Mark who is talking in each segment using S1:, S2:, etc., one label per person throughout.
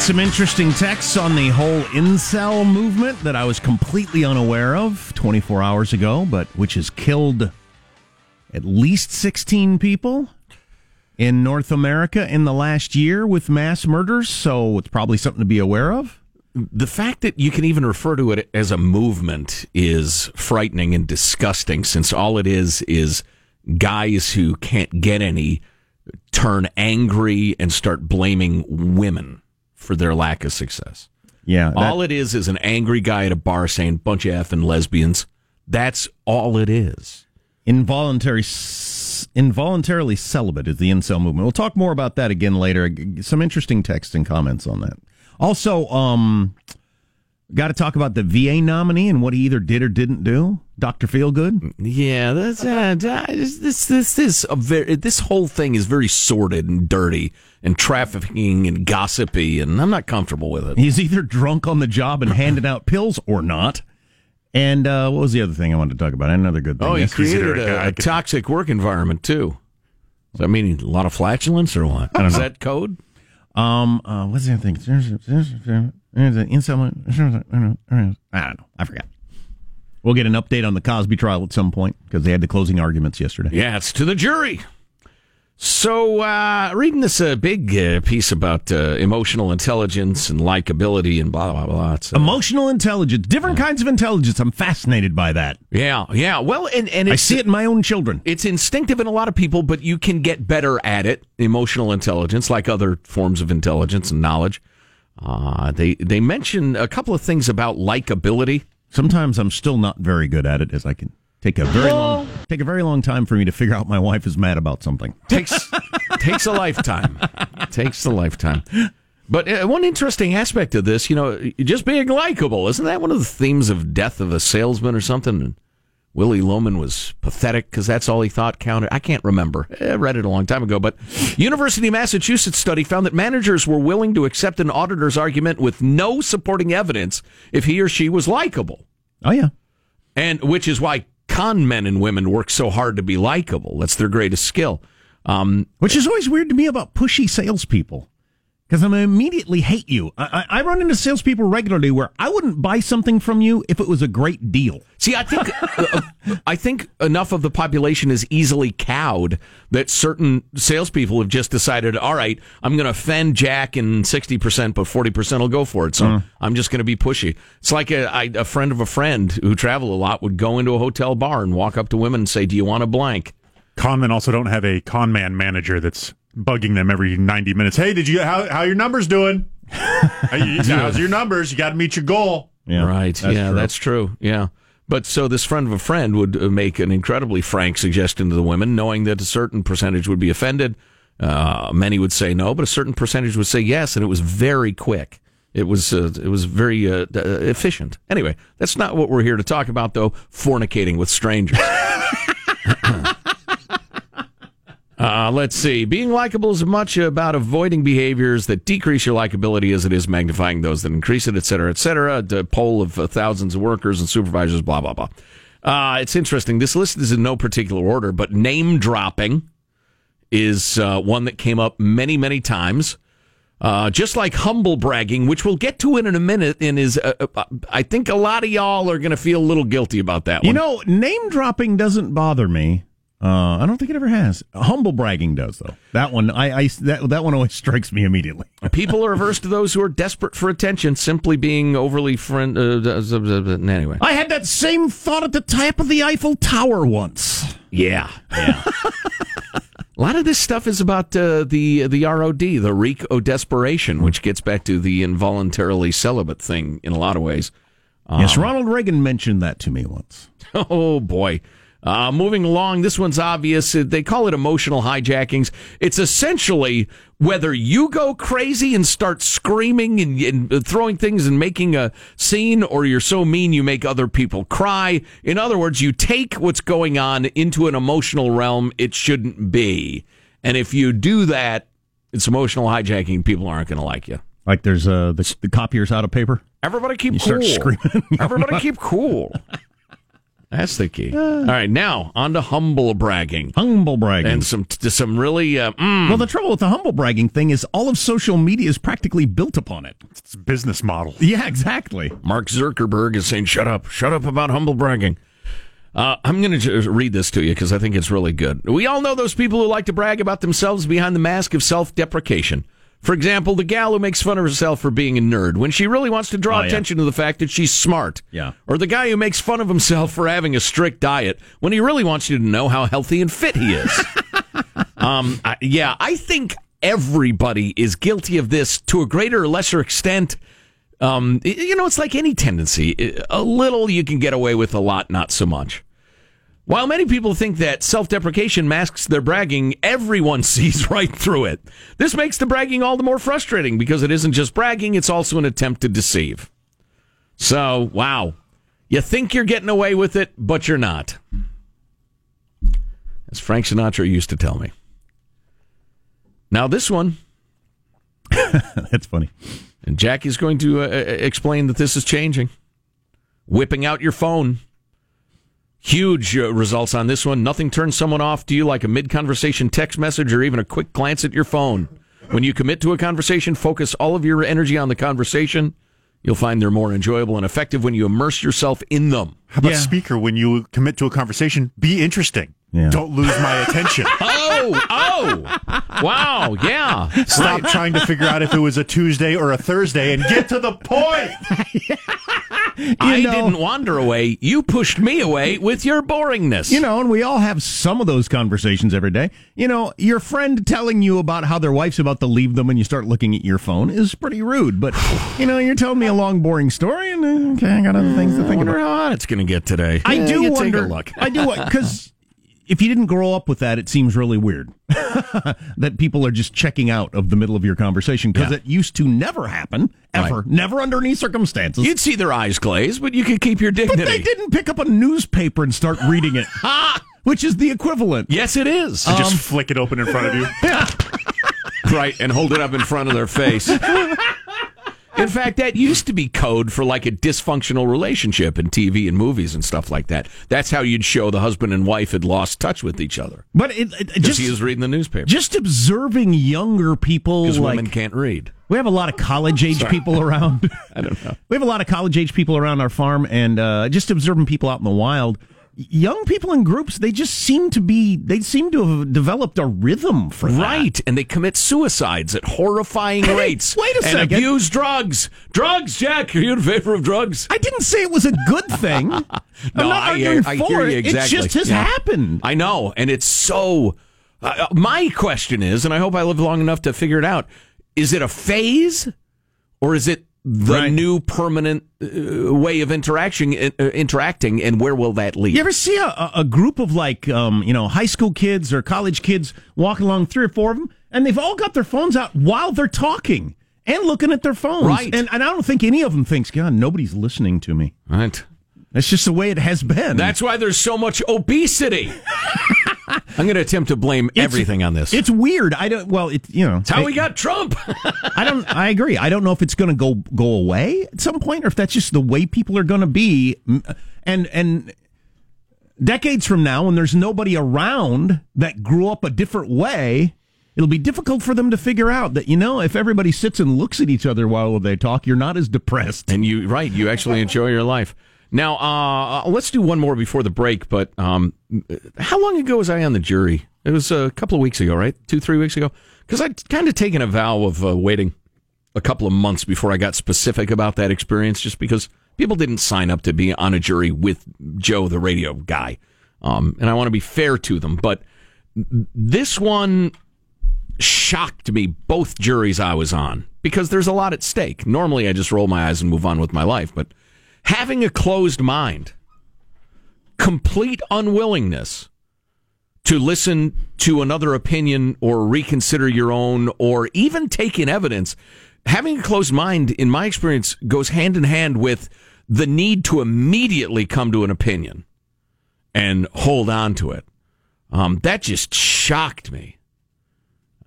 S1: some interesting texts on the whole incel movement that I was completely unaware of 24 hours ago, but which has killed at least 16 people in North America in the last year with mass murders. So it's probably something to be aware of.
S2: The fact that you can even refer to it as a movement is frightening and disgusting since all it is is guys who can't get any turn angry and start blaming women for their lack of success.
S1: Yeah. that-
S2: all it is is an angry guy at a bar saying bunch of effing lesbians. That's all it is.
S1: involuntary involuntarily celibate is the incel movement. We'll talk more about that again later. Some interesting text and comments on that. Also, um, got to talk about the VA nominee and what he either did or didn't do. Doctor Feelgood.
S2: Yeah, that's uh, this this this very this whole thing is very sordid and dirty and trafficking and gossipy, and I'm not comfortable with it.
S1: He's either drunk on the job and handing out pills or not. And uh, what was the other thing I wanted to talk about? Another good thing.
S2: Oh, he
S1: Yes.
S2: created
S3: a
S2: a, a toxic work environment too. Does that mean a lot of flatulence or what? Is that code?
S1: Um, uh, what's the other thing? Incel. I don't know. I forgot. We'll get an update on the Cosby trial at some point because they had the closing arguments yesterday.
S2: Yeah, it's to the jury. So, uh, reading this uh, big uh, piece about uh, emotional intelligence and likability and blah blah blah. It's, uh,
S1: Emotional intelligence, different kinds of intelligence. I'm fascinated by that.
S2: yeah, yeah. Well, and and
S1: I see it in my own children.
S2: it's instinctive in a lot of people, but you can get better at it. Emotional intelligence, like other forms of intelligence and knowledge. Uh, they they mention a couple of things about likability.
S1: Sometimes I'm still not very good at it, as I can take a very long take a very long time for me to figure out my wife is mad about something.
S2: takes takes a lifetime. takes a lifetime. But uh, one interesting aspect of this, you know, just being likable, isn't that one of the themes of Death of a Salesman or something? And Willy Loman was pathetic because that's all he thought counted. I can't remember. I read it a long time ago. But University of Massachusetts study found that managers were willing to accept an auditor's argument with no supporting evidence if he or she was likable.
S1: Oh yeah,
S2: And which is why con men and women work so hard to be likable. That's their greatest skill. Um,
S1: which is always weird to me about pushy salespeople. Because I'm immediately hate you. I, I, I run into salespeople regularly where I wouldn't buy something from you if it was a great deal.
S2: See, I think uh, I think enough of the population is easily cowed that certain salespeople have just decided, all right, I'm going to offend Jack in sixty percent, but forty percent will go for it. So I'm just going to be pushy. It's like a, I, a friend of a friend who travel a lot would go into a hotel bar and walk up to women and say, "Do you want a blank?"
S3: Con men also don't have a con man manager that's bugging them every 90 minutes. Hey, did you how how your numbers doing? hey, how's your numbers? You got to meet your goal.
S1: Yeah,
S2: right.
S1: that's
S2: yeah,
S1: true.
S2: that's true. Yeah. But so this friend of a friend would uh, make an incredibly frank suggestion to the women, knowing that a certain percentage would be offended. Uh, many would say no, but a certain percentage would say yes, and it was very quick. It was uh, it was very uh, uh, efficient. Anyway, that's not what we're here to talk about, though. Fornicating with strangers. Uh, let's see. Being likable is much about avoiding behaviors that decrease your likability as it is magnifying those that increase it, et cetera, et cetera. The poll of uh, thousands of workers and supervisors, blah, blah, blah. Uh, it's interesting. This list is in no particular order, but name dropping is uh, one that came up many, many times. Uh, just like humble bragging, which we'll get to in, in a minute, and is uh, uh, I think a lot of y'all are going to feel a little guilty about that
S1: You
S2: one.
S1: know, name dropping doesn't bother me. Uh, I don't think it ever has. Humble bragging does, though. That one, I, I that that one always strikes me immediately.
S2: People are averse to those who are desperate for attention, simply being overly friend. Uh, anyway,
S1: I had that same thought at the top of the Eiffel Tower once.
S2: yeah, yeah. A lot of this stuff is about uh, the the ROD, the reek o desperation, which gets back to the involuntarily celibate thing in a lot of ways.
S1: yes, Ronald Reagan mentioned that to me once.
S2: Oh boy. Uh, moving along, this one's obvious. Uh, They call it emotional hijackings. It's essentially whether you go crazy and start screaming and, and throwing things and making a scene, or you're so mean you make other people cry. In other words, you take what's going on into an emotional realm it shouldn't be. And if you do that, it's emotional hijacking. People aren't going to like you.
S1: Like there's uh, the, the copier's out of paper.
S2: Everybody keep
S1: You
S2: cool.
S1: start screaming.
S2: Everybody keep cool. That's the key. All right, now on to humble bragging
S1: Humble bragging.
S2: and some to some really. Uh, mm,
S1: well, the trouble with the humble bragging thing is all of social media is practically built upon it.
S3: It's a business model.
S1: Yeah, exactly.
S2: Mark Zuckerberg is saying, "Shut up, shut up about humble bragging." Uh, I'm going to read this to you because I think it's really good. We all know those people who like to brag about themselves behind the mask of self-deprecation. For example, the gal who makes fun of herself for being a nerd when she really wants to draw
S1: Oh, yeah.
S2: attention to the fact that she's smart.
S1: Yeah.
S2: Or the guy who makes fun of himself for having a strict diet when he really wants you to know how healthy and fit he is. um, I, yeah, I think everybody is guilty of this to a greater or lesser extent. Um, you know, it's like any tendency. A little you can get away with, a lot not so much. While many people think that self deprecation masks their bragging, everyone sees right through it. This makes the bragging all the more frustrating because it isn't just bragging, it's also an attempt to deceive. So, wow. You think you're getting away with it, but you're not. As Frank Sinatra used to tell me. Now, this one,
S1: That's funny.
S2: and Jackie's going to uh, explain that this is changing. Whipping out your phone. Huge uh, results on this one. Nothing turns someone off to you like a mid conversation text message or even a quick glance at your phone. When you commit to a conversation, focus all of your energy on the conversation. You'll find they're more enjoyable and effective when you immerse yourself in them.
S3: How about
S1: Yeah.
S3: speaker when you commit to a conversation? Be interesting.
S1: Yeah.
S3: Don't lose my attention.
S2: Oh, oh, wow, yeah.
S3: Stop trying to figure out if it was a Tuesday or a Thursday and get to the point.
S2: I
S1: know-
S2: didn't wander away. You pushed me away with your boringness.
S1: You know, and we all have some of those conversations every day. You know, your friend telling you about how their wife's about to leave them and you start looking at your phone is pretty rude. But, you know, you're telling me a long, boring story and, uh, okay, I got other things to
S2: I
S1: think
S2: wonder
S1: about.
S2: how hot it's going to get today.
S1: I
S2: Yeah,
S1: do wonder.
S2: Take a look.
S1: I do, what, because if you didn't grow up with that, it seems really weird that people are just checking out of the middle of your conversation because
S2: Yeah.
S1: it used to never happen, ever,
S2: Right.
S1: never under any circumstances.
S2: You'd see their eyes glaze, but you could keep your dignity.
S1: but
S2: dignity.
S1: they didn't pick up a newspaper and start reading it, which is the equivalent.
S2: Yes, it is.
S3: Just um, flick it open in front of you.
S2: right, and hold it up in front of their face. In fact, that used to be code for like a dysfunctional relationship in TV and movies and stuff like that. That's how you'd show the husband and wife had lost touch with each other.
S1: But it, it, just
S2: he was reading the newspaper.
S1: just observing younger people
S2: Because
S1: like
S2: women can't read.
S1: we have a lot of college age people around
S2: I don't know.
S1: we have a lot of college age people around our farm and uh, just observing people out in the wild young people in groups they just seem to be they seem to have developed a rhythm for that.
S2: Right, and they commit suicides at horrifying rates.
S1: wait a
S2: and
S1: second.
S2: abuse drugs. Drugs, Jack. Are you in favor of drugs?
S1: I didn't say it was a good thing. I'm
S2: No,
S1: not
S2: I
S1: arguing
S2: hear- I
S1: for
S2: you
S1: it.
S2: exactly.
S1: It just has
S2: Yeah.
S1: happened.
S2: I know, and it's so. Uh, my question is, and I hope I live long enough to figure it out: is it a phase, or is it the
S1: Right.
S2: new permanent uh, way of interaction, uh, interacting, and where will that lead?
S1: You ever see a, a- a group of like, um, you know, high school kids or college kids walking along, three or four of them, and they've all got their phones out while they're talking and looking at their phones.
S2: Right.
S1: And, and I don't think any of them thinks, God, nobody's listening to me.
S2: Right.
S1: That's just the way it has been.
S2: That's why there's so much obesity. I'm going to attempt to blame
S1: It's-
S2: everything on this.
S1: It's weird. I don't. Well, it you know.
S2: It's how
S1: I-
S2: we got Trump.
S1: I don't. I agree. I don't know if it's going to go go away at some point, or if that's just the way people are going to be. And and decades from now, when there's nobody around that grew up a different way, it'll be difficult for them to figure out that you know if everybody sits and looks at each other while they talk, you're not as depressed.
S2: And you, right, you actually enjoy your life. Now, uh, let's do one more before the break. But um, how long ago was I on the jury? It was a couple of weeks ago, right? Two, three weeks ago. Because I'd kind of taken a vow of uh, waiting a couple of months before I got specific about that experience, just because people didn't sign up to be on a jury with Joe, the radio guy. Um, and I want to be fair to them. But this one shocked me, both juries I was on, because there's a lot at stake. Normally, I just roll my eyes and move on with my life, but having a closed mind, complete unwillingness to listen to another opinion or reconsider your own or even take in evidence, having a closed mind, in my experience, goes hand in hand with the need to immediately come to an opinion and hold on to it. Um, that just shocked me.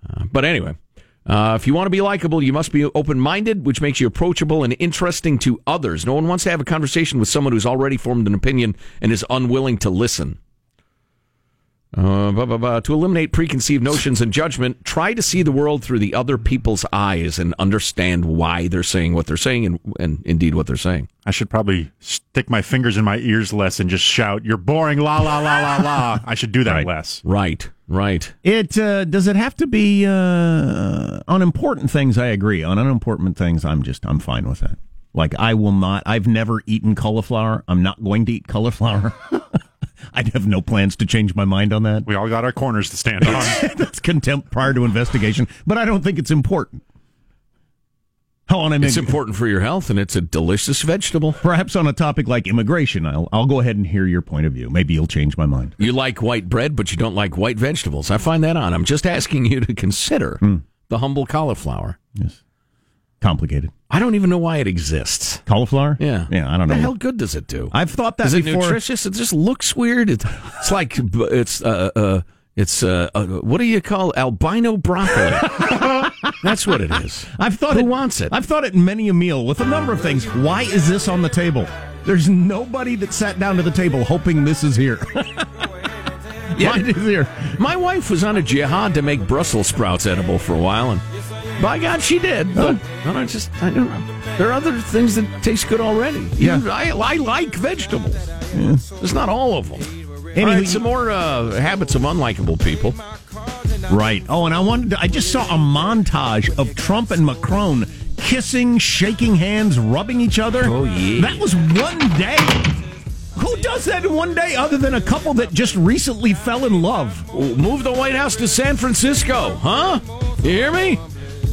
S2: Uh, but anyway, Uh, if you want to be likable, you must be open minded, which makes you approachable and interesting to others. No one wants to have a conversation with someone who's already formed an opinion and is unwilling to listen. Uh, blah, blah, blah. To eliminate preconceived notions and judgment, try to see the world through the other people's eyes and understand why they're saying what they're saying and, and indeed what they're saying.
S3: I should probably stick my fingers in my ears less and just shout, "You're boring!" La la la la la. I should do that
S1: Right.
S3: less.
S2: Right, right.
S1: It uh, does it have to be uh, on important things? I agree. On unimportant things, I'm just I'm fine with that. Like I will not. I've never eaten cauliflower. I'm not going to eat cauliflower. I have no plans to change my mind on that.
S3: We all got our corners to stand on.
S1: That's contempt prior to investigation, but I don't think it's important. How on I
S2: It's important for your health and it's a delicious vegetable.
S1: perhaps on a topic like immigration, I'll I'll go ahead and hear your point of view. Maybe you'll change my mind.
S2: You like white bread, but you don't like white vegetables. I find that on. I'm just asking you to consider hmm. the humble cauliflower.
S1: Yes, complicated
S2: I don't even know why it exists.
S1: cauliflower.
S2: Yeah.
S1: yeah. I don't
S2: The
S1: know.
S2: hell good does it do?
S1: I've thought that
S2: Is it
S1: before.
S2: nutritious? It just looks weird. It, it's like it's uh, uh it's uh, uh what do you call albino broccoli? That's what it is.
S1: I've thought
S2: Who
S1: it,
S2: wants it?
S1: I've thought it in many a meal with a number of things. Why is this on the table? There's nobody that sat down to the table hoping this is here. Yet it is here.
S2: My wife was on a jihad to make Brussels sprouts edible for a while, and by God, she did. But I don't just I don't know. There are other things that taste good already.
S1: Yeah.
S2: I, I like vegetables. It's not all of them.
S1: Anywho,
S2: all right, some more uh, habits of unlikable people.
S1: Right. Oh, and I wanted I just saw a montage of Trump and Macron kissing, shaking hands, rubbing each other.
S2: Oh, yeah.
S1: That was one day. Who does that in one day other than a couple that just recently fell in love?
S2: Move the White House to San Francisco, huh? You hear me?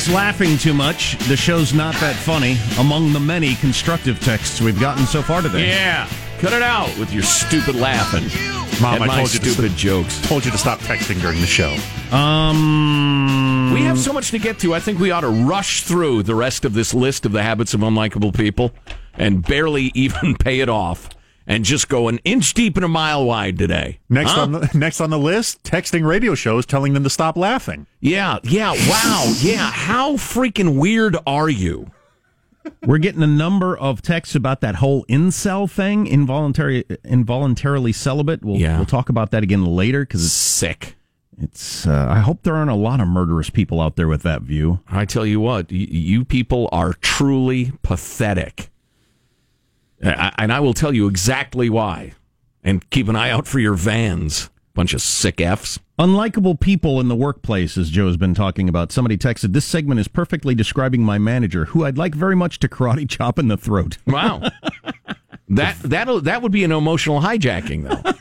S1: Jack's laughing too much. The show's not that funny. Among the many constructive texts we've gotten so far today.
S2: Yeah. Cut it out with your stupid laughing.
S3: Mom,
S2: At
S3: I
S2: my
S3: told you to
S2: stupid
S3: st-
S2: jokes.
S3: told you to stop texting during the show.
S1: Um,
S2: We have so much to get to. I think we ought to rush through the rest of this list of the habits of unlikable people and barely even pay it off and just go an inch deep and a mile wide today.
S3: Next
S2: Huh?
S3: on the next on the list, texting radio shows telling them to stop laughing.
S2: Yeah, yeah, wow, yeah. How freaking weird are you?
S1: We're getting a number of texts about that whole incel thing, involuntary, involuntarily celibate. We'll,
S2: Yeah.
S1: we'll talk about that again later because it's
S2: Sick.
S1: it's. Uh, I hope there aren't a lot of murderous people out there with that view.
S2: I tell you what, y- you people are truly pathetic. I- And I will tell you exactly why. And keep an eye out for your vans. Bunch of sick F's.
S1: Unlikable people in the workplace, as Joe's been talking about. Somebody texted, "This segment is perfectly describing my manager, who I'd like very much to karate chop in the throat."
S2: Wow. that that that would be an emotional hijacking, though.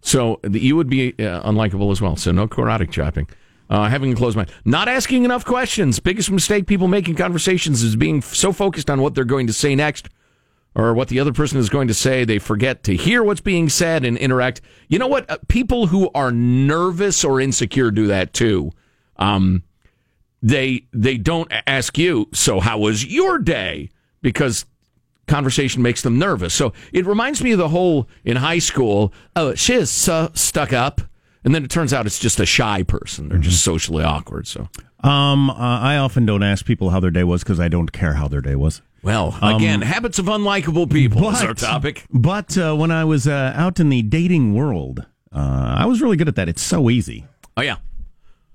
S2: so you would be uh, unlikable as well. So no karate chopping. Uh, having a closed mind. Not asking enough questions. Biggest mistake people make in conversations is being so focused on what they're going to say next or what the other person is going to say. They forget to hear what's being said and interact. You know what? Uh, people who are nervous or insecure do that too. Um, they they don't ask you. So how was your day? Because conversation makes them nervous. So it reminds me of the whole in high school. Oh, she is so stuck up, and then it turns out it's just a shy person. They're just socially awkward. So
S1: Um, uh, I often don't ask people how their day was because I don't care how their day was.
S2: Well, again, habits of unlikable people is our
S1: But-
S2: topic.
S1: But uh, when I was uh, out in the dating world, uh, I was really good at that. It's so easy.
S2: Oh yeah,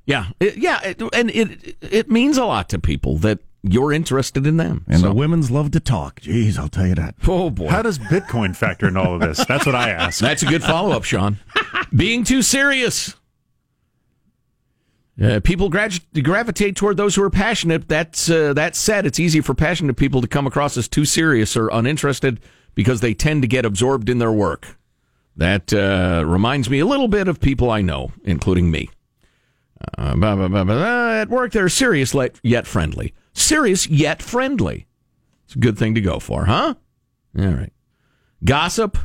S2: yeah, It- yeah, it, and it it means a lot to people that you're interested in them.
S1: And
S2: So-
S1: the women's love to talk. Jeez, I'll tell you that.
S2: oh boy,
S3: How does Bitcoin factor in all of this? That's what I ask.
S2: That's a good follow up, Sean. Being too serious. Uh, people gra- gravitate toward those who are passionate. That's uh, that said, it's easy for passionate people to come across as too serious or uninterested because they tend to get absorbed in their work. That uh, reminds me a little bit of people I know, including me. Uh, blah, blah, blah, at work, they're serious yet friendly. Serious yet friendly. It's a good thing to go for, huh? All right. Gossip.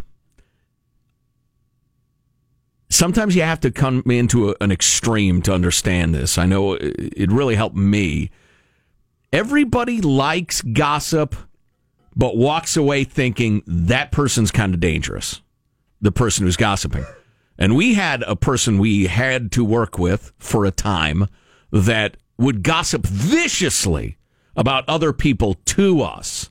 S2: Sometimes you have to come into a, an extreme to understand this. I know it, it really helped me. Everybody likes gossip, but walks away thinking that person's kind of dangerous. The person who's gossiping. And we had a person we had to work with for a time that would gossip viciously about other people to us.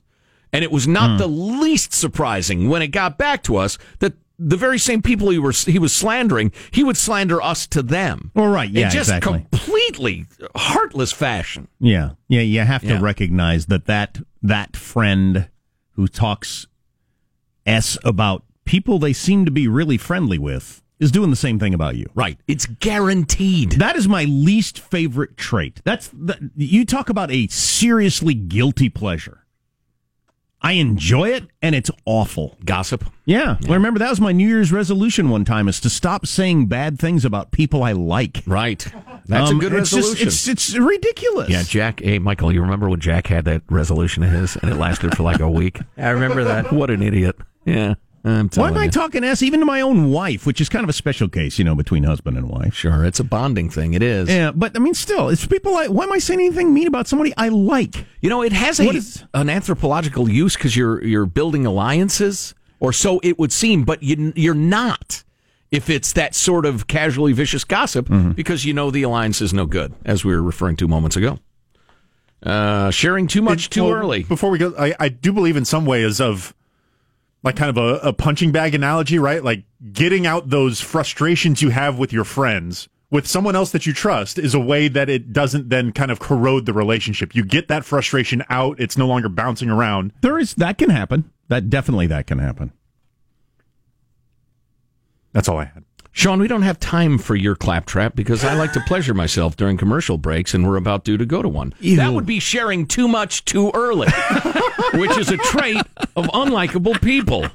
S2: And it was not hmm. the least surprising when it got back to us that the very same people he, were, he was slandering, he would slander us to them.
S1: Well, right, yeah,
S2: In just
S1: exactly.
S2: completely heartless fashion.
S1: Yeah, yeah, you have to
S2: Yeah.
S1: recognize that that that friend who talks s about people they seem to be really friendly with is doing the same thing about you.
S2: Right. It's guaranteed.
S1: That is my least favorite trait. That's the, you talk about a seriously guilty pleasure. I enjoy it, and it's awful.
S2: Gossip.
S1: Yeah. Well, remember that was my New Year's resolution one time is to stop saying bad things about people I like.
S2: Right. That's
S1: Um,
S2: a good
S1: it's just-
S2: resolution.
S1: it's it's ridiculous.
S2: yeah, Jack. Hey, Michael, you remember when Jack had that resolution of his and it lasted for like a week?
S4: I remember that.
S2: What an idiot. Yeah.
S1: Why am I talking S even to my own wife, which is kind of a special case, you know, between husband and wife?
S2: Sure, it's a bonding thing. It is.
S1: Yeah, but I mean, still, it's people like. Why am I saying anything mean about somebody I like?
S2: You know, it has a,
S1: is-
S2: an anthropological use because you're you're building alliances, or so it would seem. But you, you're not if it's that sort of casually vicious gossip
S1: Mm-hmm.
S2: because you know the alliance is no good, as we were referring to moments ago. Uh, sharing too much
S3: It-
S2: too
S3: well,
S2: early.
S3: Before we go, I, I do believe in some ways of like kind of a, a punching bag analogy, right? Like getting out those frustrations you have with your friends with someone else that you trust is a way that it doesn't then kind of corrode the relationship. You get that frustration out; it's no longer bouncing around.
S1: There is that can happen. That definitely that can happen.
S3: That's all I had.
S2: Sean, we don't have time for your claptrap because I like to pleasure myself during commercial breaks, and we're about due to go to one. That would be sharing too much too early, which is a trait of unlikable people.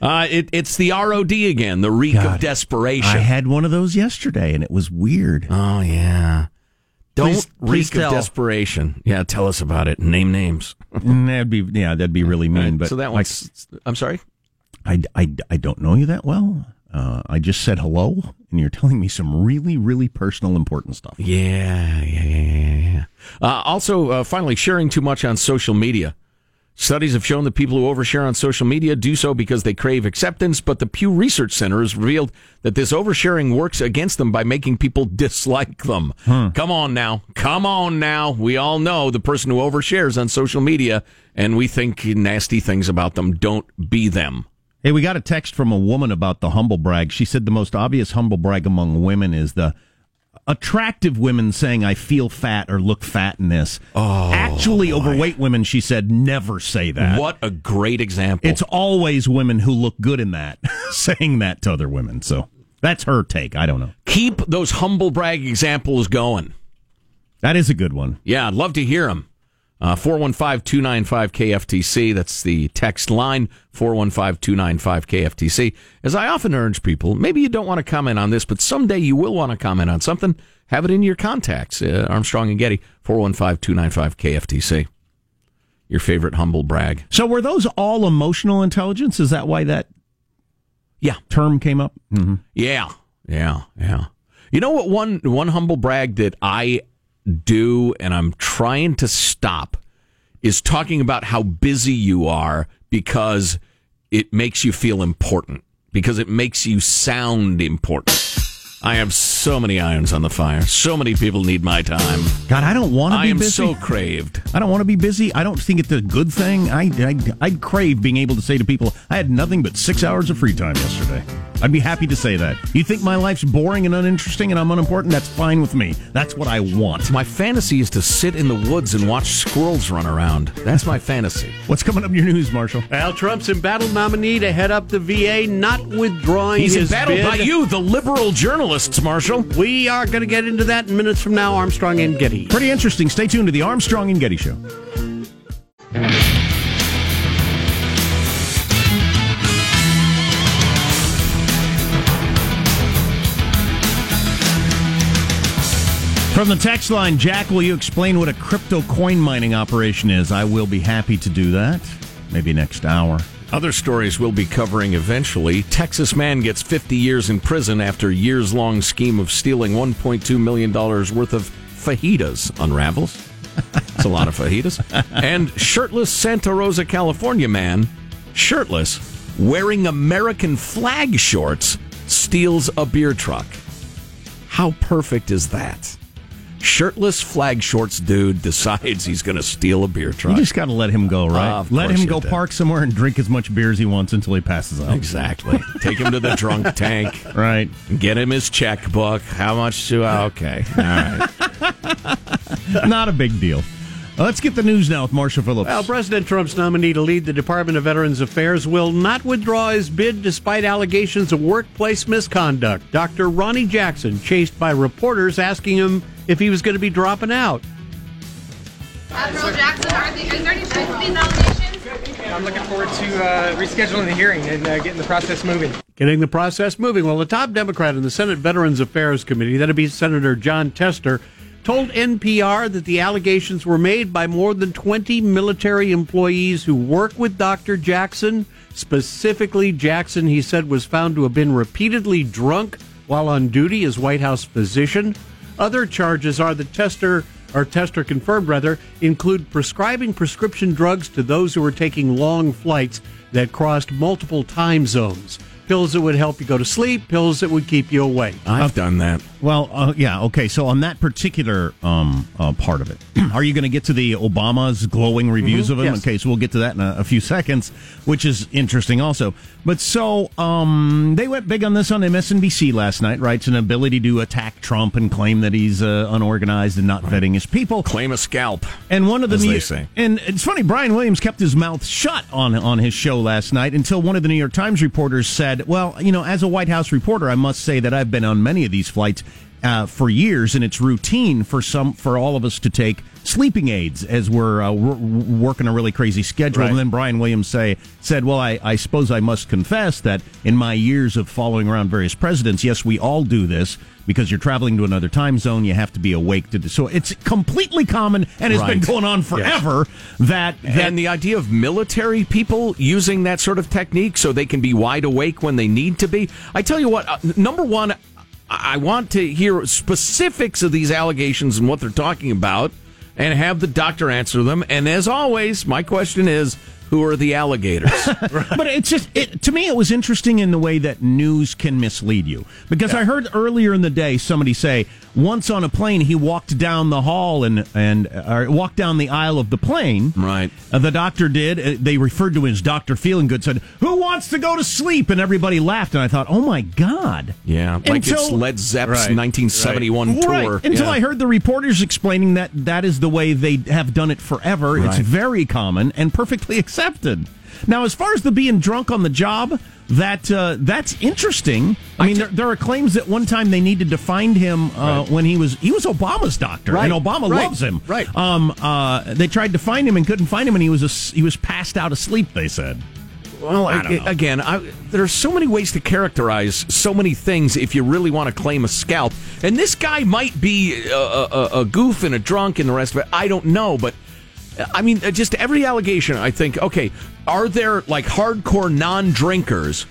S2: Uh, it, it's the ROD again, the reek of desperation.
S1: I had one of those yesterday, and it was weird.
S2: oh yeah, don't
S4: Please- please
S2: reek of
S4: tell.
S2: desperation. Yeah, tell us about it. Name names.
S1: Mm, that'd be yeah, that'd be really mean. But
S2: so that one's. I'm sorry.
S1: I, I, I don't know you that well. Uh, I just said hello, and you're telling me some really, really personal, important stuff.
S2: Yeah, yeah, yeah, yeah. Uh, also, uh, finally, sharing too much on social media. Studies have shown that people who overshare on social media do so because they crave acceptance, but the Pew Research Center has revealed that this oversharing works against them by making people dislike them. Come on now. Come on now. We all know the person who overshares on social media and we think nasty things about them. Don't be them.
S1: Hey, we got a text from a woman about the humble brag. She said the most obvious humble brag among women is the attractive women saying, I feel fat or look fat in this. Oh, Actually, overweight women, she said, never say that.
S2: What a great example.
S1: It's always women who look good in that saying that to other women. So that's her take. I don't know.
S2: Keep those humble brag examples going.
S1: That is a good one.
S2: Yeah, I'd love to hear them. Uh, 415-295-KFTC. That's the text line, 415-295-KFTC. As I often urge people, maybe you don't want to comment on this, but someday you will want to comment on something. Have it in your contacts. Uh, Armstrong and Getty, 415-295-KFTC. Your favorite humble brag.
S1: So were those all emotional intelligence? Is that why that
S2: Yeah.
S1: term came up? Mm-hmm.
S2: Yeah, yeah, yeah. You know what? One one humble brag that I do, and I'm trying to stop, is talking about how busy you are because it makes you feel important, because it makes you sound important. I have so many irons on the fire. So many people need my time.
S1: God, I don't want to be I
S2: am
S1: busy.
S2: so craved.
S1: I don't want to be busy. I don't think it's a good thing. I, I, I'd crave being able to say to people, I had nothing but six hours of free time yesterday. I'd be happy to say that. You think my life's boring and uninteresting and I'm unimportant? That's fine with me. That's what I want.
S2: My fantasy is to sit in the woods and watch squirrels run around. That's my fantasy.
S1: What's coming up in your news, Marshall?
S4: Al Trump's embattled nominee to head up the VA, not withdrawing
S2: He's
S4: his
S2: embattled
S4: bid.
S2: by you, the liberal Marshall.
S4: We are going to get into that in minutes from now. Armstrong and Getty.
S1: Pretty interesting. Stay tuned to the Armstrong and Getty Show. From the text line, Jack, will you explain what a crypto coin mining operation is? I will be happy to do that. Maybe next hour.
S2: Other stories we'll be covering eventually. Texas man gets 50 years in prison after years long scheme of stealing $1.2 million worth of fajitas unravels. It's a lot of fajitas. And shirtless Santa Rosa, California man, shirtless, wearing American flag shorts, steals a beer truck. How perfect is that? Shirtless flag shorts dude decides he's going to steal a beer truck.
S1: You just got to let him go, right?
S2: Uh,
S1: let him go
S2: do.
S1: park somewhere and drink as much beer as he wants until he passes out.
S2: Exactly. Take him to the drunk tank.
S1: Right.
S2: Get him his checkbook. How much to? uh, Okay. All right.
S1: Not a big deal. Uh, Let's get the news now with Marshall Phillips.
S4: Well, President Trump's nominee to lead the Department of Veterans Affairs will not withdraw his bid despite allegations of workplace misconduct. Dr. Ronnie Jackson chased by reporters asking him if he was going to be dropping out.
S5: Admiral Jackson, are, the, is there any truth to these allegations?
S6: I'm looking forward to uh, rescheduling the hearing and uh, getting the process moving.
S4: Getting the process moving. Well, the top Democrat in the Senate Veterans Affairs Committee, that'd be Senator Jon Tester, told NPR that the allegations were made by more than 20 military employees who work with Dr. Jackson. Specifically, Jackson, he said, was found to have been repeatedly drunk while on duty as White House physician. Other charges are the Tester, or Tester confirmed rather, include prescribing prescription drugs to those who are taking long flights that crossed multiple time zones. Pills that would help you go to sleep, pills that would keep you awake.
S2: I've done that.
S1: Well, uh, yeah, okay. So on that particular um, uh, part of it, are you going to get to the Obama's glowing reviews of him?
S4: yes.
S1: Okay, so we'll get to that in a, a few seconds, which is interesting also. But so um, they went big on this on MSNBC last night, right? It's an ability to attack Trump and claim that he's uh, unorganized and not vetting his people.
S2: Claim a scalp.
S1: And one of the New-
S2: they say.
S1: and it's funny. Brian Williams kept his mouth shut on on his show last night until one of the New York Times reporters said, "Well, you know, as a White House reporter, I must say that I've been on many of these flights uh, for years, and it's routine for some for all of us to take sleeping aids as we're uh, w- working a really crazy schedule."
S4: Right.
S1: And then Brian Williams say said, "Well, I, I suppose I must confess that in my years of following around various presidents, yes, we all do this." Because you're traveling to another time zone, you have to be awake to. Do. So it's completely common and has been going on forever. That that
S2: and the idea of military people using that sort of technique so they can be wide awake when they need to be. I tell you what, uh, number one, I want to hear specifics of these allegations and what they're talking about and have the doctor answer them. And as always, my question is who are the alligators?
S1: but it's just it, to me it was interesting in the way that news can mislead you because I heard earlier in the day somebody say once on a plane he walked down the hall and and or walked down the aisle of the plane
S2: Right.
S1: uh, the doctor did uh, they referred to him as Doctor Feeling Good said who wants to go to sleep and everybody laughed and I thought oh my god
S2: yeah, like it's
S1: Until-
S2: Led Zepp's
S3: Right,
S2: 1971
S1: Right.
S2: tour.
S1: Until
S2: Yeah.
S1: I heard the reporters explaining that that is the way they have done it forever. It's very common and perfectly accepted. Now, as far as the being drunk on the job, that uh, that's interesting. I mean, there, there are claims that one time they needed to find him uh, when he was he was Obama's doctor,
S4: Right.
S1: and Obama
S4: Right.
S1: loves him.
S4: Right.
S1: Um. Uh. They tried to find him and couldn't find him, and he was a, he was passed out asleep. They said.
S2: Well,
S1: I
S2: I- again, I, there are so many ways to characterize so many things if you really want to claim a scalp. And this guy might be a, a, a goof and a drunk and the rest of it. I don't know, but I mean, uh, just every allegation. I think, okay, are there like hardcore non-drinkers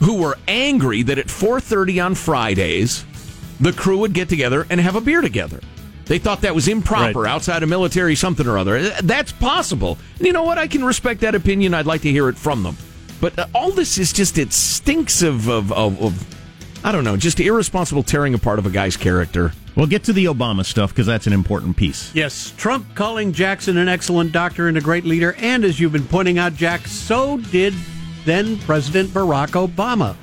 S2: who were angry that at 4:30 on Fridays the crew would get together and have a beer together? They thought that was improper
S3: Right.
S2: outside of military something or other. That's possible. And you know what? I can respect that opinion. I'd like to hear it from them. But uh, all this is just, it stinks of, of, of, of, I don't know, just irresponsible tearing apart of a guy's character.
S1: We'll get to the Obama stuff because that's an important piece.
S4: Yes, Trump calling Jackson an excellent doctor and a great leader. And as you've been pointing out, Jack, so did then President Barack Obama.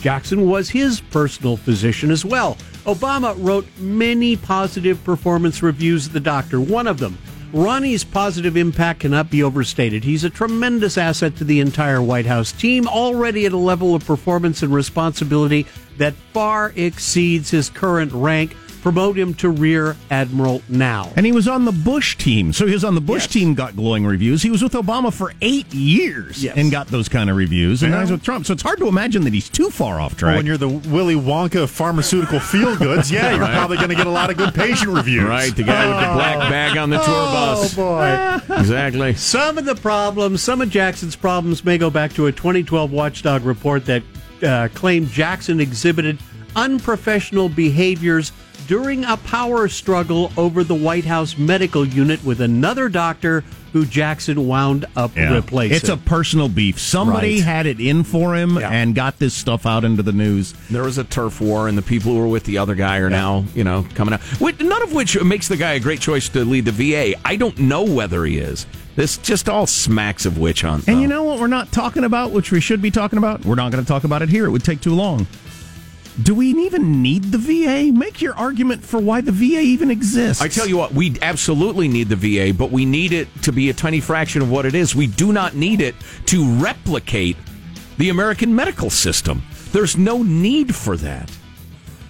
S4: Jackson was his personal physician as well. Obama wrote many positive performance reviews of the doctor. One of them, Ronnie's positive impact cannot be overstated. He's a tremendous asset to the entire White House team, already at a level of performance and responsibility that far exceeds his current rank. Promote him to Rear Admiral now.
S1: And he was on the Bush team. So he was on the Bush team, got glowing reviews. He was with Obama for eight years
S4: Yes.
S1: and got those kind of reviews. And now he's with Trump. So it's hard to imagine that he's too far off
S3: Well,
S1: track.
S3: when you're the Willy Wonka of pharmaceutical feel goods, yeah, you're probably going to get a lot of good patient reviews.
S2: Right, the guy with the black bag on the tour bus.
S4: Oh, boy.
S2: Exactly.
S4: Some of the problems, some of Jackson's problems may go back to a 2012 Watchdog report that uh, claimed Jackson exhibited unprofessional behaviors during a power struggle over the White House medical unit with another doctor who Jackson wound up
S1: Yeah.
S4: replacing.
S1: It's a personal beef. Somebody
S4: Right.
S1: had it in for him
S4: Yeah.
S1: and got this stuff out into the news.
S2: There was a turf war, and the people who were with the other guy are now, you know, coming out. Which, none of which makes the guy a great choice to lead the VA. I don't know whether he is. This just all smacks of witch hunt.
S1: And
S2: though.
S1: you know what we're not talking about, which we should be talking about? We're not going to talk about it here. It would take too long. Do we even need the VA? Make your argument for why the VA even exists.
S2: I tell you what, we absolutely need the VA, but we need it to be a tiny fraction of what it is. We do not need it to replicate the American medical system. There's no need for that.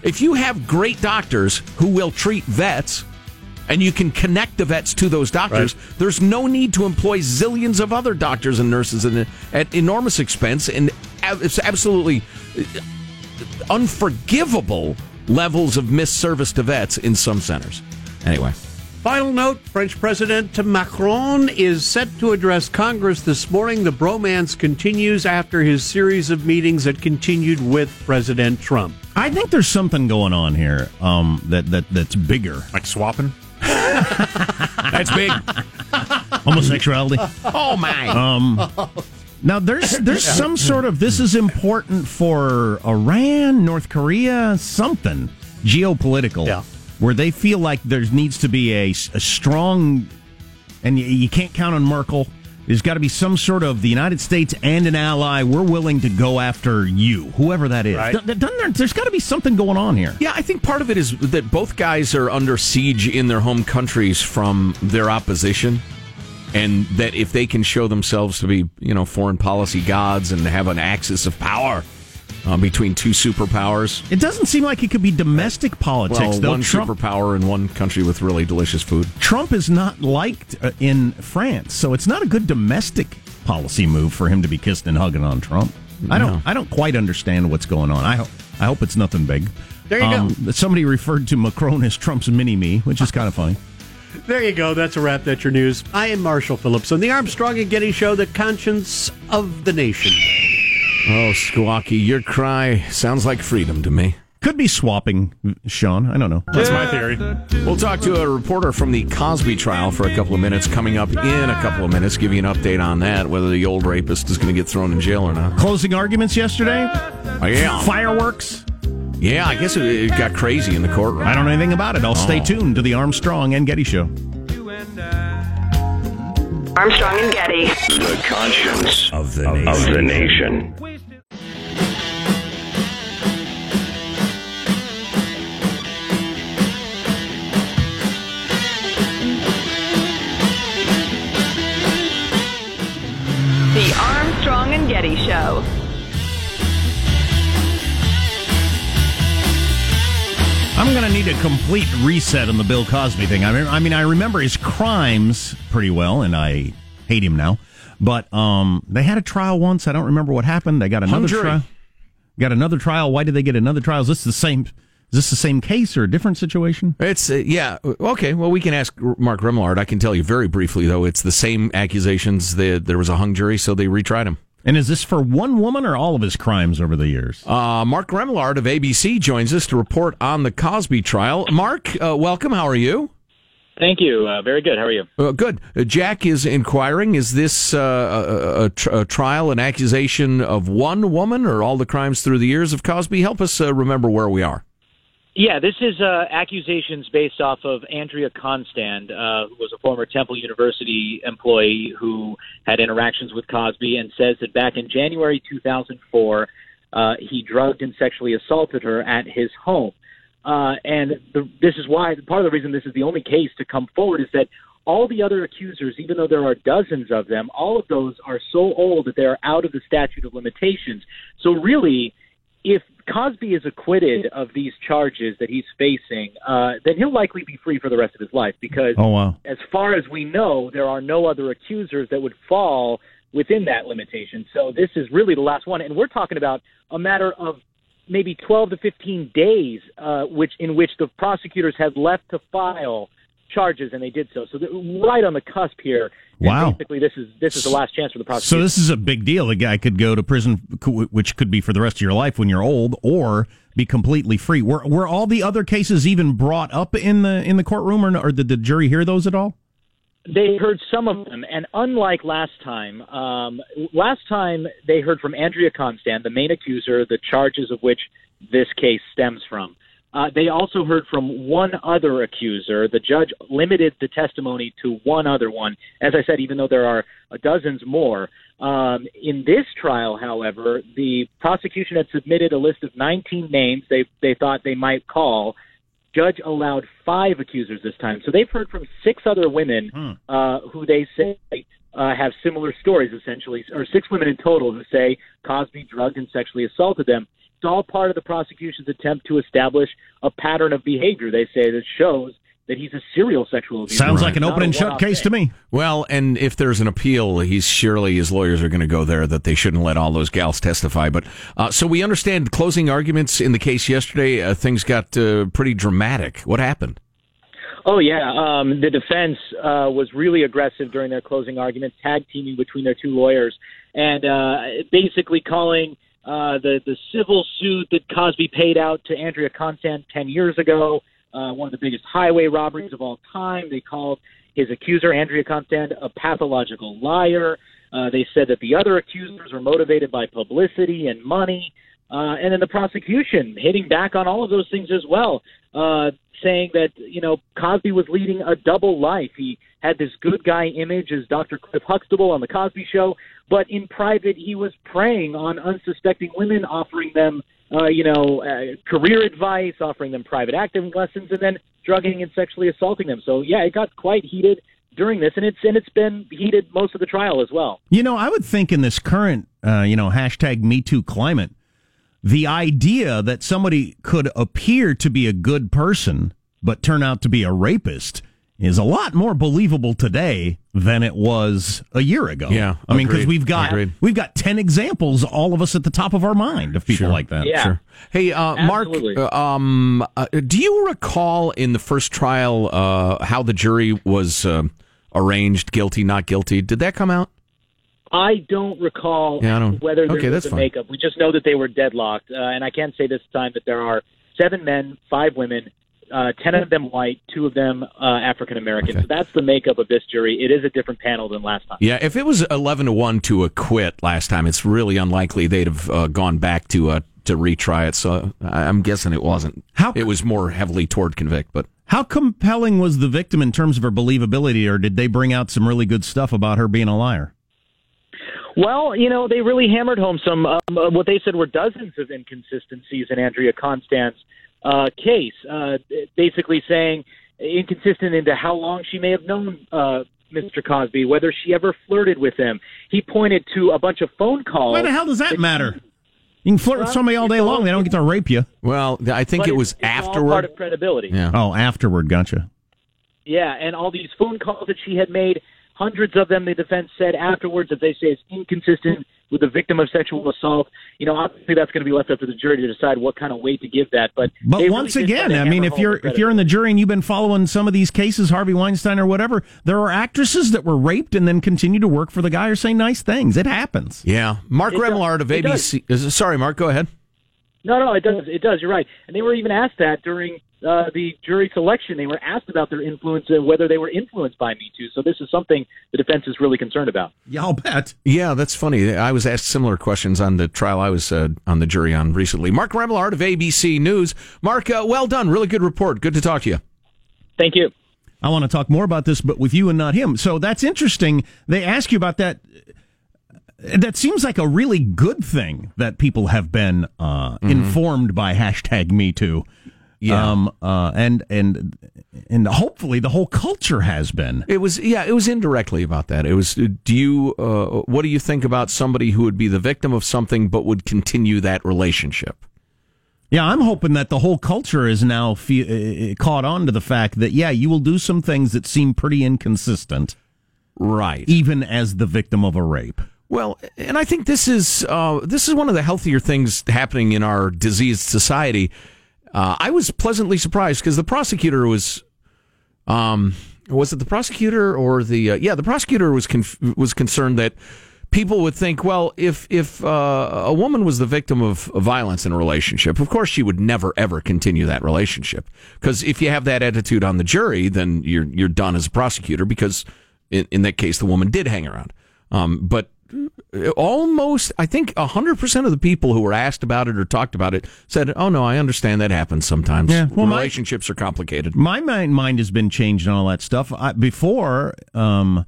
S2: If you have great doctors who will treat vets, and you can connect the vets to those doctors, there's no need to employ zillions of other doctors and nurses at enormous expense and it's absolutely unforgivable levels of missed service to vets in some centers. Anyway,
S4: Final note French President Macron is set to address Congress this morning. The bromance continues after his series of meetings that continued with President Trump.
S1: I think there's something going on here um, that, that that's bigger.
S3: Like swapping?
S2: that's big.
S1: Homosexuality.
S2: Oh my!
S1: Um, now there's there's some sort of this is important for Iran, North Korea, something geopolitical,
S4: Yeah.
S1: where they feel like there needs to be a strong, and you, you can't count on Merkel. There's got to be some sort of the United States and an ally. We're willing to go after you, whoever that is.
S4: Right.
S1: Doesn't there, there's got to be something going on here.
S2: Yeah, I think part of it is that both guys are under siege in their home countries from their opposition. And that if they can show themselves to be, you know, foreign policy gods and have an axis of power uh, between two superpowers,
S1: It doesn't seem like it could be domestic politics,
S2: well,
S1: though.
S2: one
S1: Trump,
S2: superpower in one country with really delicious food.
S1: Trump is not liked uh, in France, so it's not a good domestic policy move for him to be kissed and hugging on Trump. I don't. I don't quite understand what's going on. I hope. I hope it's nothing big.
S4: There you
S1: go. Somebody referred to Macron as Trump's mini me, which is kind of funny.
S4: There you go. That's a wrap. That's your news. I am Marshall Phillips on the Armstrong and Getty Show, the conscience of the nation.
S2: Oh, Squawky, your cry sounds like freedom to me.
S1: Could be swapping, Sean. I don't know.
S3: That's my theory.
S2: We'll talk to a reporter from the Cosby trial for a couple of minutes coming up in a couple of minutes, give you an update on that, whether the old rapist is going to get thrown in jail or not.
S1: Closing arguments yesterday.
S2: Oh, yeah.
S1: Fireworks.
S2: Yeah, I guess it, it got crazy in the courtroom.
S1: I don't know anything about it. I'll stay
S2: Oh.
S1: tuned to the Armstrong and Getty Show.
S7: Armstrong and Getty.
S8: The conscience
S1: Of the
S8: of the nation.
S1: Going to need a complete reset on the Bill Cosby thing. I mean, I mean, I remember his crimes pretty well, and I hate him now. But um, they had a trial once. I don't remember what happened. They got another trial. Got another trial. Why did they get another trial? Is this the same? Is this the same case or a different situation?
S2: It's uh, yeah okay. Well, we can ask Mark Remillard. I can tell you very briefly though. It's the same accusations. That there was a hung jury, so they retried him.
S1: And is this for one woman or all of his crimes over the years?
S2: Uh, Mark Remillard of ABC joins us to report on the Cosby trial. Mark, uh, welcome. How are you?
S9: Thank you. Uh, very good. How are you?
S2: Uh, good. Uh, Jack is inquiring. Is this uh, a, a, tr- a trial, an accusation of one woman, or all the crimes through the years of Cosby? Help us uh, remember where we are.
S9: Yeah, this is uh, accusations based off of Andrea Constand, uh, who was a former Temple University employee who had interactions with Cosby and says that back in January 2004, uh, he drugged and sexually assaulted her at his home. Uh, and the, this is why part of the reason this is the only case to come forward is that all the other accusers, even though there are dozens of them, all of those are so old that they are out of the statute of limitations. So really, if Cosby is acquitted of these charges that he's facing, uh, then he'll likely be free for the rest of his life because,
S1: Oh wow.
S9: as far as we know, there are no other accusers that would fall within that limitation. So this is really the last one, and we're talking about a matter of maybe 12 to 15 days, uh, which in which the prosecutors have left to file charges, and they did so. So right on the cusp here.
S1: Wow.
S9: Basically, this is this is the last chance for the
S1: prosecution.
S9: So
S1: this is a big deal. The guy could go to prison, which could be for the rest of your life when you're old, or be completely free. Were were all the other cases even brought up in the in the courtroom, or, no- or did the jury hear those at all?
S9: They heard some of them, and unlike last time, um, last time they heard from Andrea Constand, the main accuser, the charges of which this case stems from. Uh, they also heard from one other accuser. The judge limited the testimony to one other one. As I said, even though there are dozens more. Um, in this trial, however, the prosecution had submitted a list of 19 names they, they thought they might call judge allowed five accusers this time. So they've heard from six other women uh, who they say uh, have similar stories, essentially, or six women in total who say Cosby drugged and sexually assaulted them. It's all part of the prosecution's attempt to establish a pattern of behavior. They say that shows that he's a serial sexual abuser.
S1: Sounds like an
S9: Not
S1: open and shut
S9: one-off
S1: case to me.
S2: Well, and if there's an appeal, he's surely his lawyers are going to go there that they shouldn't let all those gals testify. But uh, so we understand closing arguments in the case yesterday. Uh, things got uh, pretty dramatic. What happened?
S9: Oh yeah, um, the defense uh, was really aggressive during their closing arguments, tag teaming between their two lawyers, and uh, basically calling uh, the the civil suit that Cosby paid out to Andrea Constand ten years ago uh, one of the biggest highway robberies of all time. They called his accuser Andrea Constand a pathological liar. Uh, they said that the other accusers were motivated by publicity and money. Uh, and then the prosecution hitting back on all of those things as well, uh, saying that you know Cosby was leading a double life. He had this good guy image as Dr. Cliff Huxtable on the Cosby Show, but in private he was preying on unsuspecting women, offering them uh, you know uh, career advice, offering them private acting lessons, and then drugging and sexually assaulting them. So yeah, it got quite heated during this, and it's and it's been heated most of the trial as well.
S1: You know, I would think in this current, uh, you know, hashtag Me Too climate, the idea that somebody could appear to be a good person but turn out to be a rapist is a lot more believable today than it was a year ago.
S2: Yeah,
S1: I mean, because we've got
S2: Agreed.
S1: we've got ten examples, all of us at the top of our mind of people
S2: Sure.
S1: like that.
S9: Yeah.
S2: Sure. Hey, uh, Mark, uh, um, uh, do you recall in the first trial uh, how the jury was uh, arranged, guilty, not guilty? Did that come out?
S9: I don't recall
S2: Yeah, I don't-
S9: whether there
S2: okay,
S9: was
S2: that's
S9: a
S2: fine.
S9: makeup. We just know that they were deadlocked, uh, and I can't say this time that there are seven men, five women, uh, ten of them white, two of them uh, African American.
S2: Okay.
S9: So that's the makeup of this jury. It is a different panel than last time.
S2: Yeah, if it was eleven to one to acquit last time, it's really unlikely they'd have uh, gone back to uh, to retry it. So I- I'm guessing it wasn't.
S1: How-
S2: it was more heavily toward convict, but
S1: How compelling was the victim in terms of her believability, or did they bring out some really good stuff about her being a liar?
S9: Well, you know, they really hammered home some um, uh, what they said were dozens of inconsistencies in Andrea Constand's uh, case. Uh, basically saying inconsistent into how long she may have known uh, Mr. Cosby, whether she ever flirted with him. He pointed to a bunch of phone calls.
S1: Why the hell does that matter? You can flirt with somebody all day long; they don't get to rape you.
S2: well, I think
S9: but
S2: it was
S9: it's, it's all part
S2: afterward.
S9: of credibility.
S2: Yeah.
S1: Oh, afterward, gotcha.
S9: Yeah, and all these phone calls that she had made, hundreds of them, the defense said afterwards that they say is inconsistent with the victim of sexual assault. You know, obviously that's going to be left up to the jury to decide what kind of weight to give that. But
S1: But once
S9: really
S1: again, I mean, if you're if you're in the jury and you've been following some of these cases, Harvey Weinstein or whatever, there are actresses that were raped and then continue to work for the guy or say nice things. It happens.
S2: Yeah, Mark
S9: It does.
S2: Remillard of ABC. is- Sorry, Mark, go ahead.
S9: No, no, it does. It does. You're right. And they were even asked that during uh, the jury selection. They were asked about their influence and whether they were influenced by Me Too. So this is something the defense is really concerned about.
S1: Yeah, I'll bet.
S2: Yeah, that's funny. I was asked similar questions on the trial I was uh, on the jury on recently. Mark Remillard of ABC News. Mark, uh, well done. Really good report. Good to talk to you.
S9: Thank you.
S1: I want to talk more about this, but with you and not him. So that's interesting. They ask you about that. That seems like a really good thing that people have been uh, informed by hashtag Me Too.
S2: Yeah.
S1: Um, uh, and and and hopefully the whole culture has been.
S2: It was yeah, it was indirectly about that. It was do you uh, what do you think about somebody who would be the victim of something but would continue that relationship?
S1: Yeah, I'm hoping that the whole culture is now fe- uh, caught on to the fact that yeah, you will do some things that seem pretty inconsistent,
S2: right?
S1: Even as the victim of a rape.
S2: Well, and I think this is uh, this is one of the healthier things happening in our diseased society. Uh, I was pleasantly surprised because the prosecutor was, um, was it the prosecutor or the uh, yeah the prosecutor was conf- was concerned that people would think, well, if if uh, a woman was the victim of violence in a relationship, of course she would never ever continue that relationship because if you have that attitude on the jury, then you're you're done as a prosecutor because in, in that case the woman did hang around. Um, but almost, I think, hundred percent of the people who were asked about it or talked about it said, "Oh no, I understand that happens sometimes.
S1: Yeah, well, my-
S2: relationships are complicated."
S1: My mind, mind has been changed and all that stuff. I, before, um,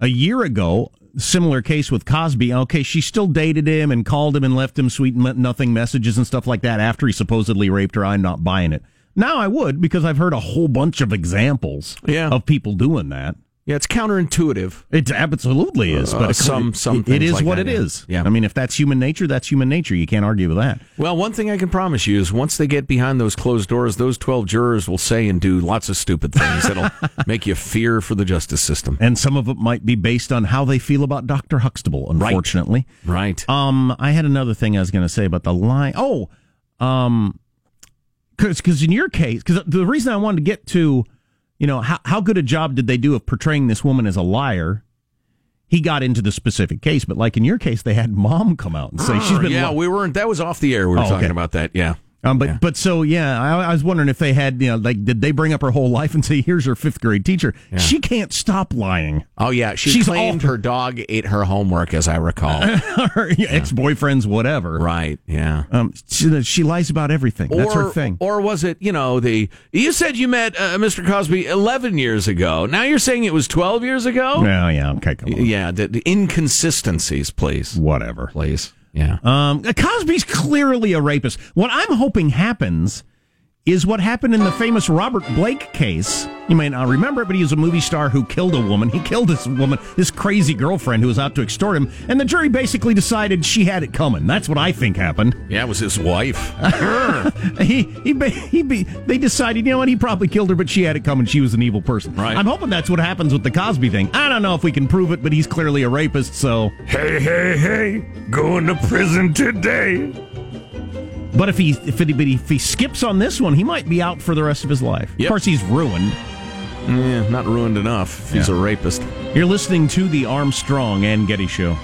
S1: a year ago, similar case with Cosby. Okay, she still dated him and called him and left him sweet nothing messages and stuff like that after he supposedly raped her. I'm not buying it. Now I would because I've heard a whole bunch of examples
S2: Yeah.
S1: of people doing that.
S2: Yeah, it's counterintuitive.
S1: It absolutely is,
S2: Uh,
S1: but it-
S2: some- some
S1: it- it is
S2: like
S1: what
S2: that,
S1: it
S2: yeah.
S1: is.
S2: Yeah.
S1: I mean, if that's human nature, that's human nature. You can't argue with that.
S2: Well, one thing I can promise you is once they get behind those closed doors, those 12 jurors will say and do lots of stupid things that'll make you fear for the justice system.
S1: And some of it might be based on how they feel about Dr. Huxtable, unfortunately.
S2: Right.
S1: Um, I had another thing I was going to say about the line. Oh, um, because in your case, because the reason I wanted to get to, you know, how how good a job did they do of portraying this woman as a liar? He got into the specific case, but like in your case, they had mom come out and say she's been.
S2: yeah,
S1: li-
S2: we weren't. That was off the air. We were
S1: Oh,
S2: talking
S1: okay.
S2: about that. Yeah.
S1: Um, but but so yeah, I, I was wondering if they had you know like did they bring up her whole life and say here's her fifth grade teacher? She can't stop lying.
S2: Oh yeah, she
S1: She's
S2: claimed her dog ate her homework, as I recall.
S1: her ex boyfriends, whatever.
S2: right. Yeah.
S1: Um, she, she lies about everything. That's her thing.
S2: Or was it, you know, the you said you met uh, Mr. Cosby 11 years ago. Now you're saying it was 12 years ago?
S1: Yeah, yeah. Okay, come on.
S2: Yeah, the, the inconsistencies, please.
S1: Whatever.
S2: Please. Yeah.
S1: Um, Cosby's clearly a rapist. What I'm hoping happens is what happened in the famous Robert Blake case. You may not remember it, but he was a movie star who killed a woman. He killed this woman, this crazy girlfriend who was out to extort him, and the jury basically decided she had it coming. That's what I think happened.
S2: Yeah, it was his wife.
S1: he he ba- he be, they decided, you know what, he probably killed her, but she had it coming. She was an evil person.
S2: Right.
S1: I'm hoping that's what happens with the Cosby thing. I don't know if we can prove it, but he's clearly a rapist, so.
S8: Hey, hey, hey, going to prison today.
S1: But if he if, but if he skips on this one, he might be out for the rest of his life.
S2: Yep.
S1: Of course, he's ruined.
S2: yeah, not ruined enough. if He's a rapist.
S1: You're listening to the Armstrong and Getty Show.